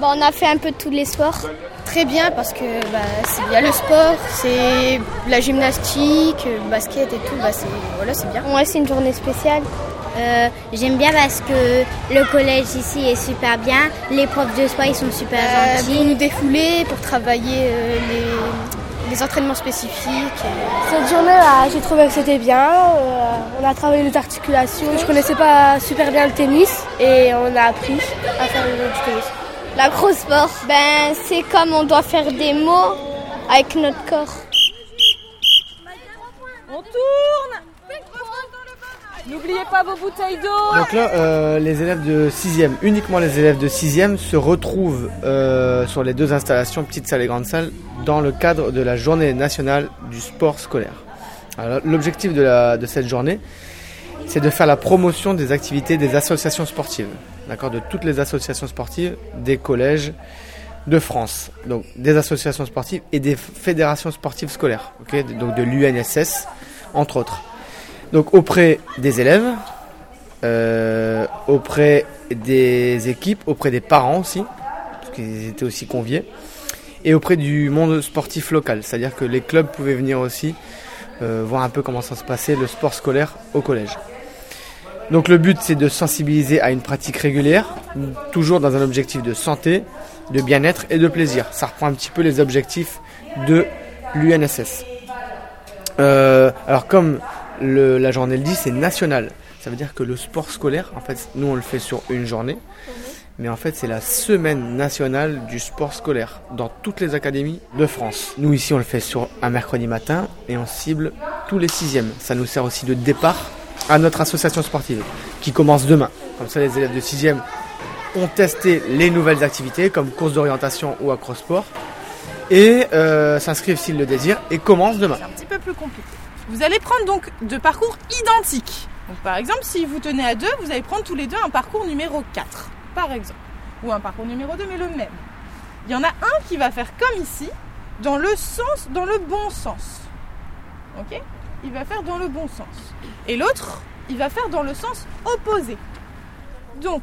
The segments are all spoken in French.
bah, On a fait un peu de tous les sports. Très bien parce que bah, il y a le sport, c'est la gymnastique, le basket et tout, bah, c'est voilà, c'est bien. Ouais, c'est une journée spéciale. Euh, J'aime bien parce que le collège ici est super bien, les profs de sport ils sont super Euh, gentils. pour nous défouler, pour travailler euh, les, les entraînements spécifiques. Cette journée-là, j'ai trouvé que c'était bien. Euh, on a travaillé les articulations. Je connaissais pas super bien le tennis et on a appris à faire du tennis. L'acro-sport, ben, c'est comme on doit faire des mots avec notre corps. On tourne N'oubliez pas vos bouteilles d'eau Donc là, euh, les élèves de 6e, uniquement les élèves de 6e, se retrouvent euh, sur les deux installations, petite salle et grande salle, dans le cadre de la journée nationale du sport scolaire. Alors, L'objectif de, la- de cette journée, c'est de faire la promotion des activités des associations sportives, d'accord, de toutes les associations sportives des collèges de France, donc des associations sportives et des fédérations sportives scolaires, donc de l'UNSS, entre autres. Donc auprès des élèves, euh, auprès des équipes, auprès des parents aussi, parce qu'ils étaient aussi conviés, et auprès du monde sportif local, c'est-à-dire que les clubs pouvaient venir aussi euh, voir un peu comment ça se passait le sport scolaire au collège. Donc le but c'est de sensibiliser à une pratique régulière, toujours dans un objectif de santé, de bien-être et de plaisir. Ça reprend un petit peu les objectifs de l'UNSS. Euh, alors comme la journée le dit, c'est national. Ça veut dire que le sport scolaire, en fait, nous on le fait sur une journée, mais en fait c'est la semaine nationale du sport scolaire dans toutes les académies de France. Nous ici on le fait sur un mercredi matin et on cible tous les sixièmes. Ça nous sert aussi de départ à notre association sportive qui commence demain. Comme ça les élèves de sixième ont testé les nouvelles activités comme course d'orientation ou acrosport et euh, s'inscrivent s'ils le désirent et commencent demain. C'est un petit peu plus compliqué. Vous allez prendre donc deux parcours identiques. Donc par exemple, si vous tenez à deux, vous allez prendre tous les deux un parcours numéro 4, par exemple. Ou un parcours numéro 2, mais le même. Il y en a un qui va faire comme ici, dans le sens, dans le bon sens. Ok? Il va faire dans le bon sens. Et l'autre, il va faire dans le sens opposé. Donc,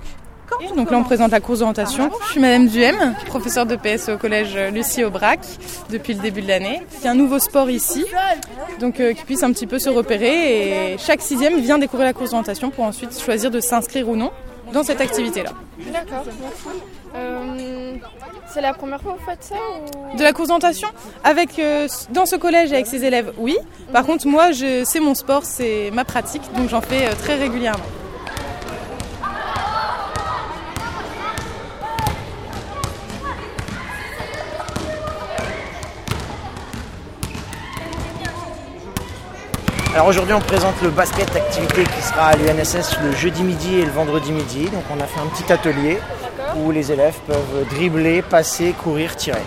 quand on Donc là, on présente la course d'orientation. Je suis Madame Duhem, professeure de PS au collège Lucie Aubrac depuis le début de l'année. Il y a un nouveau sport ici, donc euh, qu'ils puissent un petit peu se repérer. Et chaque sixième vient découvrir la course d'orientation pour ensuite choisir de s'inscrire ou non dans cette activité-là. D'accord. Euh, c'est la première fois que vous faites ça ou... De la course d'orientation avec euh, dans ce collège avec ses élèves, oui. Par contre, moi, je, c'est mon sport, c'est ma pratique, donc j'en fais euh, très régulièrement. Alors aujourd'hui on présente le basket activité qui sera à l'UNSS le jeudi midi et le vendredi midi. Donc on a fait un petit atelier où les élèves peuvent dribbler, passer, courir, tirer.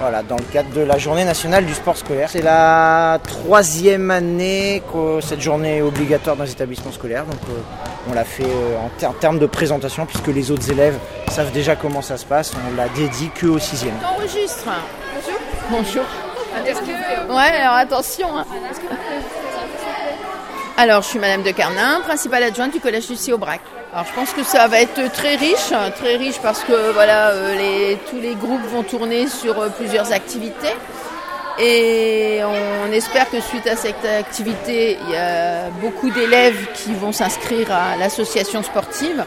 Voilà, dans le cadre de la journée nationale du sport scolaire. C'est la troisième année que cette journée est obligatoire dans les établissements scolaires. Donc euh, on l'a fait euh, en, ter- en termes de présentation puisque les autres élèves savent déjà comment ça se passe. On l'a dédié que aux sixièmes. Enregistre. Bonjour. Bonjour. Ouais, alors attention. hein. Alors, je suis Madame de Carnin, principale adjointe du collège Lucie Aubrac. Alors, je pense que ça va être très riche, hein, très riche parce que voilà, euh, tous les groupes vont tourner sur euh, plusieurs activités. Et on espère que suite à cette activité, il y a beaucoup d'élèves qui vont s'inscrire à l'association sportive,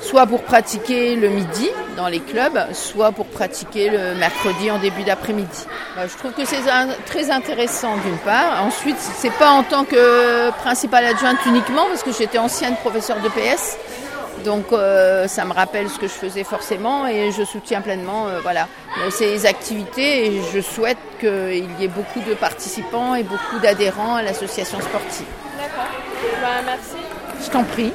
soit pour pratiquer le midi dans les clubs, soit pour pratiquer le mercredi en début d'après-midi. Bah, Je trouve que c'est très intéressant d'une part. Ensuite, c'est pas en tant que principale adjointe uniquement, parce que j'étais ancienne professeure de PS. Donc euh, ça me rappelle ce que je faisais forcément et je soutiens pleinement euh, voilà, ces activités et je souhaite qu'il y ait beaucoup de participants et beaucoup d'adhérents à l'association sportive. D'accord. Bah, merci. Je t'en prie.